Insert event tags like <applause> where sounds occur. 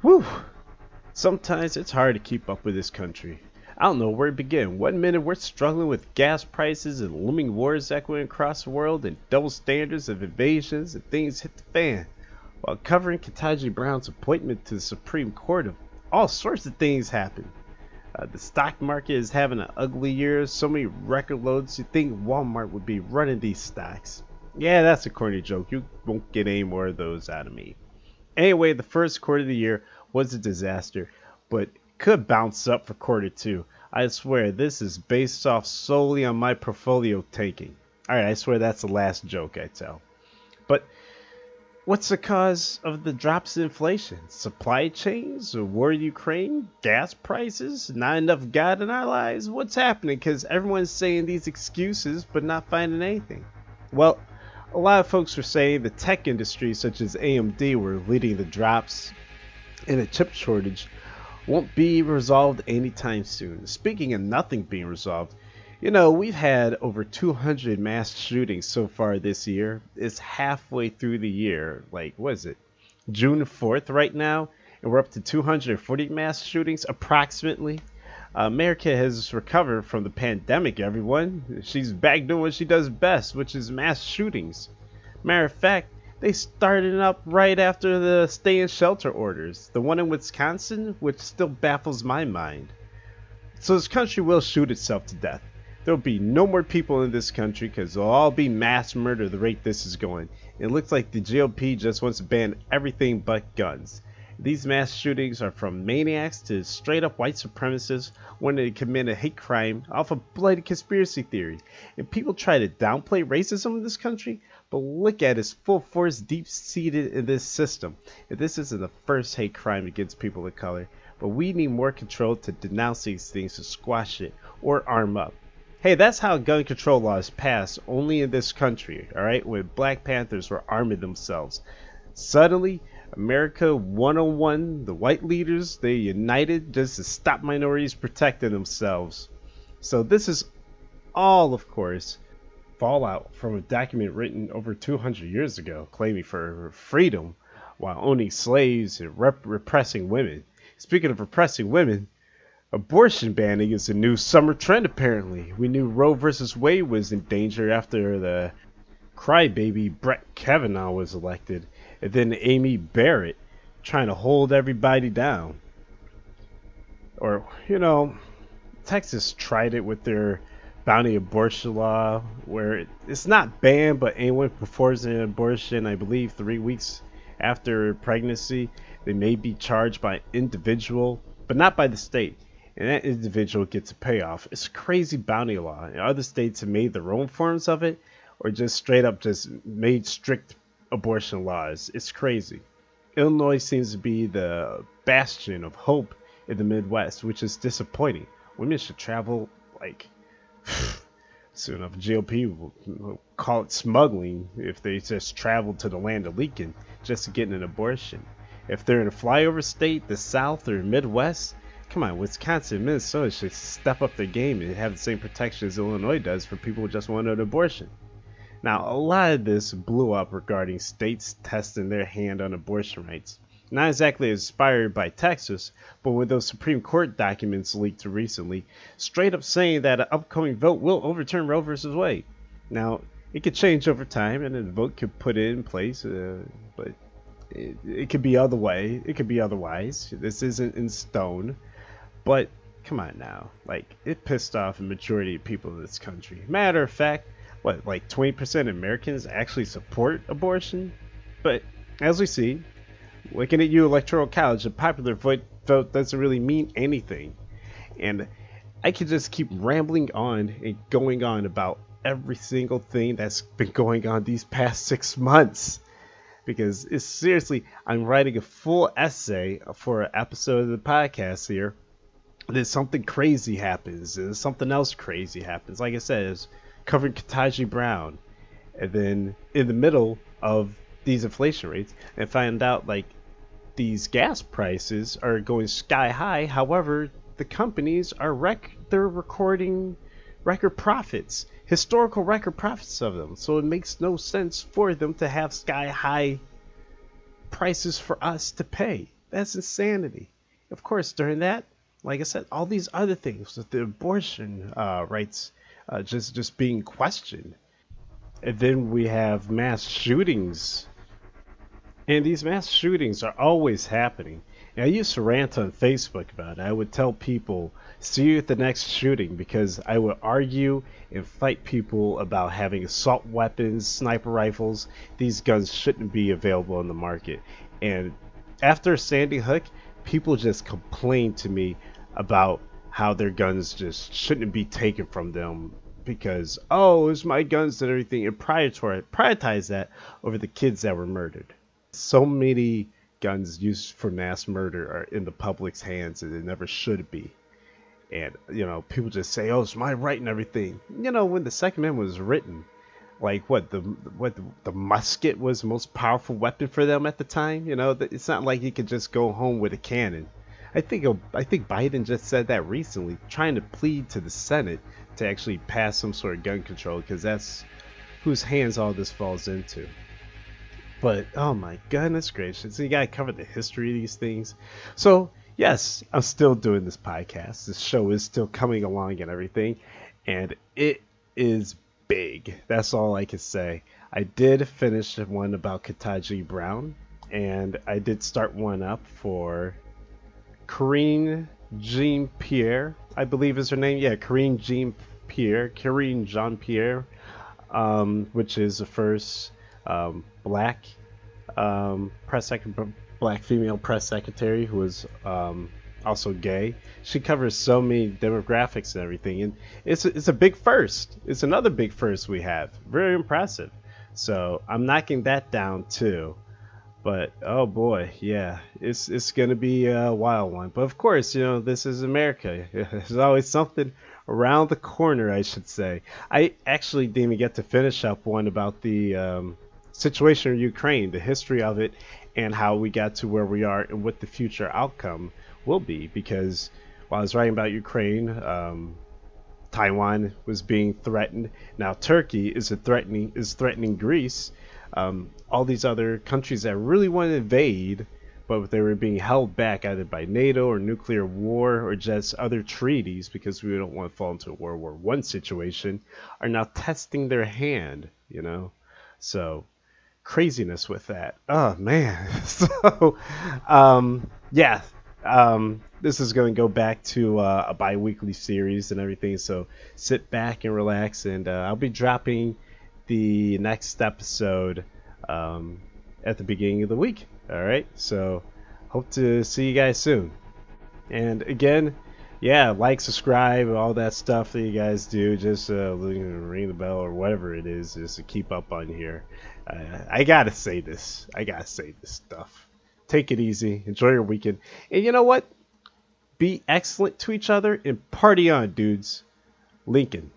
Whew! Sometimes it's hard to keep up with this country. I don't know where to begin. One minute we're struggling with gas prices and looming wars echoing across the world and double standards of invasions and things hit the fan. While covering Ketanji Brown's appointment to the Supreme Court, of all sorts of things happen. Uh, the stock market is having an ugly year. So many record lows. You think Walmart would be running these stocks? Yeah, that's a corny joke. You won't get any more of those out of me. Anyway, the first quarter of the year was a disaster, but could bounce up for quarter two. I swear this is based off solely on my portfolio taking. Alright, I swear that's the last joke I tell. But what's the cause of the drops in inflation? Supply chains? War in Ukraine? Gas prices? Not enough God in our lives? What's happening? Because everyone's saying these excuses but not finding anything. Well, a lot of folks were saying the tech industry, such as AMD, were leading the drops in a chip shortage won't be resolved anytime soon. Speaking of nothing being resolved, you know, we've had over 200 mass shootings so far this year. It's halfway through the year. Like, what is it? June 4th right now, and we're up to 240 mass shootings approximately. Uh, America has recovered from the pandemic, everyone. She's back doing what she does best, which is mass shootings. Matter of fact, they started up right after the stay in shelter orders. The one in Wisconsin, which still baffles my mind. So this country will shoot itself to death. There'll be no more people in this country because they'll all be mass murder the rate this is going. It looks like the GOP just wants to ban everything but guns. These mass shootings are from maniacs to straight up white supremacists wanting to commit a hate crime off a bloody conspiracy theory. And people try to downplay racism in this country, but look at its full force deep seated in this system. And this isn't the first hate crime against people of color, but we need more control to denounce these things to squash it or arm up. Hey, that's how gun control laws passed only in this country, alright? When Black Panthers were arming themselves. Suddenly, America 101, the white leaders, they united just to stop minorities protecting themselves. So this is all, of course, fallout from a document written over 200 years ago claiming for freedom while owning slaves and rep- repressing women. Speaking of repressing women, abortion banning is a new summer trend apparently. We knew Roe versus Wade was in danger after the crybaby Brett Kavanaugh was elected and then Amy Barrett trying to hold everybody down. Or, you know, Texas tried it with their bounty abortion law, where it's not banned, but anyone performs an abortion, I believe, three weeks after pregnancy, they may be charged by individual, but not by the state. And that individual gets a payoff. It's a crazy bounty law. And other states have made their own forms of it, or just straight up just made strict abortion laws. It's crazy. Illinois seems to be the bastion of hope in the Midwest, which is disappointing. Women should travel like <sighs> soon enough. GOP will, call it smuggling if they just travel to the land of Lincoln just to get an abortion. If they're in a flyover state, the South or Midwest, come on, Wisconsin, Minnesota should step up their game and have the same protection as Illinois does for people who just want an abortion. Now, a lot of this blew up regarding states testing their hand on abortion rights. Not exactly inspired by Texas, but with those Supreme Court documents leaked recently, straight up saying that an upcoming vote will overturn Roe v. Wade. Now, it could change over time, and the vote could put it in place, uh, but it, it could be other way. It could be otherwise. This isn't in stone, but come on now, like it pissed off a majority of people in this country. Matter of fact, what like 20% of Americans actually support abortion. But as we see, looking at you, Electoral College, a popular vote, vote doesn't really mean anything. And I could just keep rambling on and going on about every single thing that's been going on these past six months. Because it's seriously, I'm writing a full essay for an episode of the podcast here. That something crazy happens, and something else crazy happens. Like I said, it's covering Ketanji Brown, and then in the middle of these inflation rates, and find out like these gas prices are going sky high. However, the companies are rec- they're recording record profits, historical record profits of them. So it makes no sense for them to have sky high prices for us to pay. That's insanity. Of course, during that, like I said, all these other things with the abortion uh, rights uh, just just being questioned, and then we have mass shootings, and these mass shootings are always happening. And I used to rant on Facebook about it. I would tell people, "See you at the next shooting," because I would argue and fight people about having assault weapons, sniper rifles. These guns shouldn't be available on the market. And after Sandy Hook, people just complained to me about how their guns just shouldn't be taken from them because oh it's my guns and everything and prioritize that over the kids that were murdered so many guns used for mass murder are in the public's hands and it never should be and you know people just say oh it's my right and everything you know when the second amendment was written like what the what the musket was the most powerful weapon for them at the time. You know, it's not like you could just go home with a cannon. I think uh, I think Biden just said that recently, trying to plead to the Senate to actually pass some sort of gun control because that's whose hands all this falls into. But oh my goodness gracious, you gotta cover the history of these things. So yes, I'm still doing this podcast. This show is still coming along and everything, and it is big. That's all I can say. I did finish one about Ketanji Brown, and I did start one up for Karine Jean Pierre, I believe is her name. Yeah, Karine Jean Pierre, Karine Jean Pierre, um, which is the first um, black um, press secretary, black female press secretary who was um, also gay. She covers so many demographics and everything, and it's it's a big first. It's another big first we have. Very impressive. So I'm knocking that down too. But oh boy, yeah, it's it's gonna be a wild one. But of course, you know this is America. <laughs> There's always something around the corner, I should say. I actually didn't even get to finish up one about the um, situation in Ukraine, the history of it, and how we got to where we are and what the future outcome will be because while I was writing about Ukraine, um, Taiwan was being threatened. Now Turkey is threatening is threatening Greece. Um, all these other countries that really want to invade, but they were being held back either by NATO or nuclear war or just other treaties because we don't want to fall into a World War One situation, are now testing their hand. You know, so craziness with that. Oh man. <laughs> so um, yeah, um, this is going to go back to uh, a bi-weekly series and everything so sit back and relax and uh, i'll be dropping the next episode um, at the beginning of the week all right so hope to see you guys soon and again yeah like subscribe all that stuff that you guys do just uh, ring the bell or whatever it is just to keep up on here uh, i gotta say this i gotta say this stuff Take it easy. Enjoy your weekend. And you know what? Be excellent to each other and party on, dudes. Lincoln.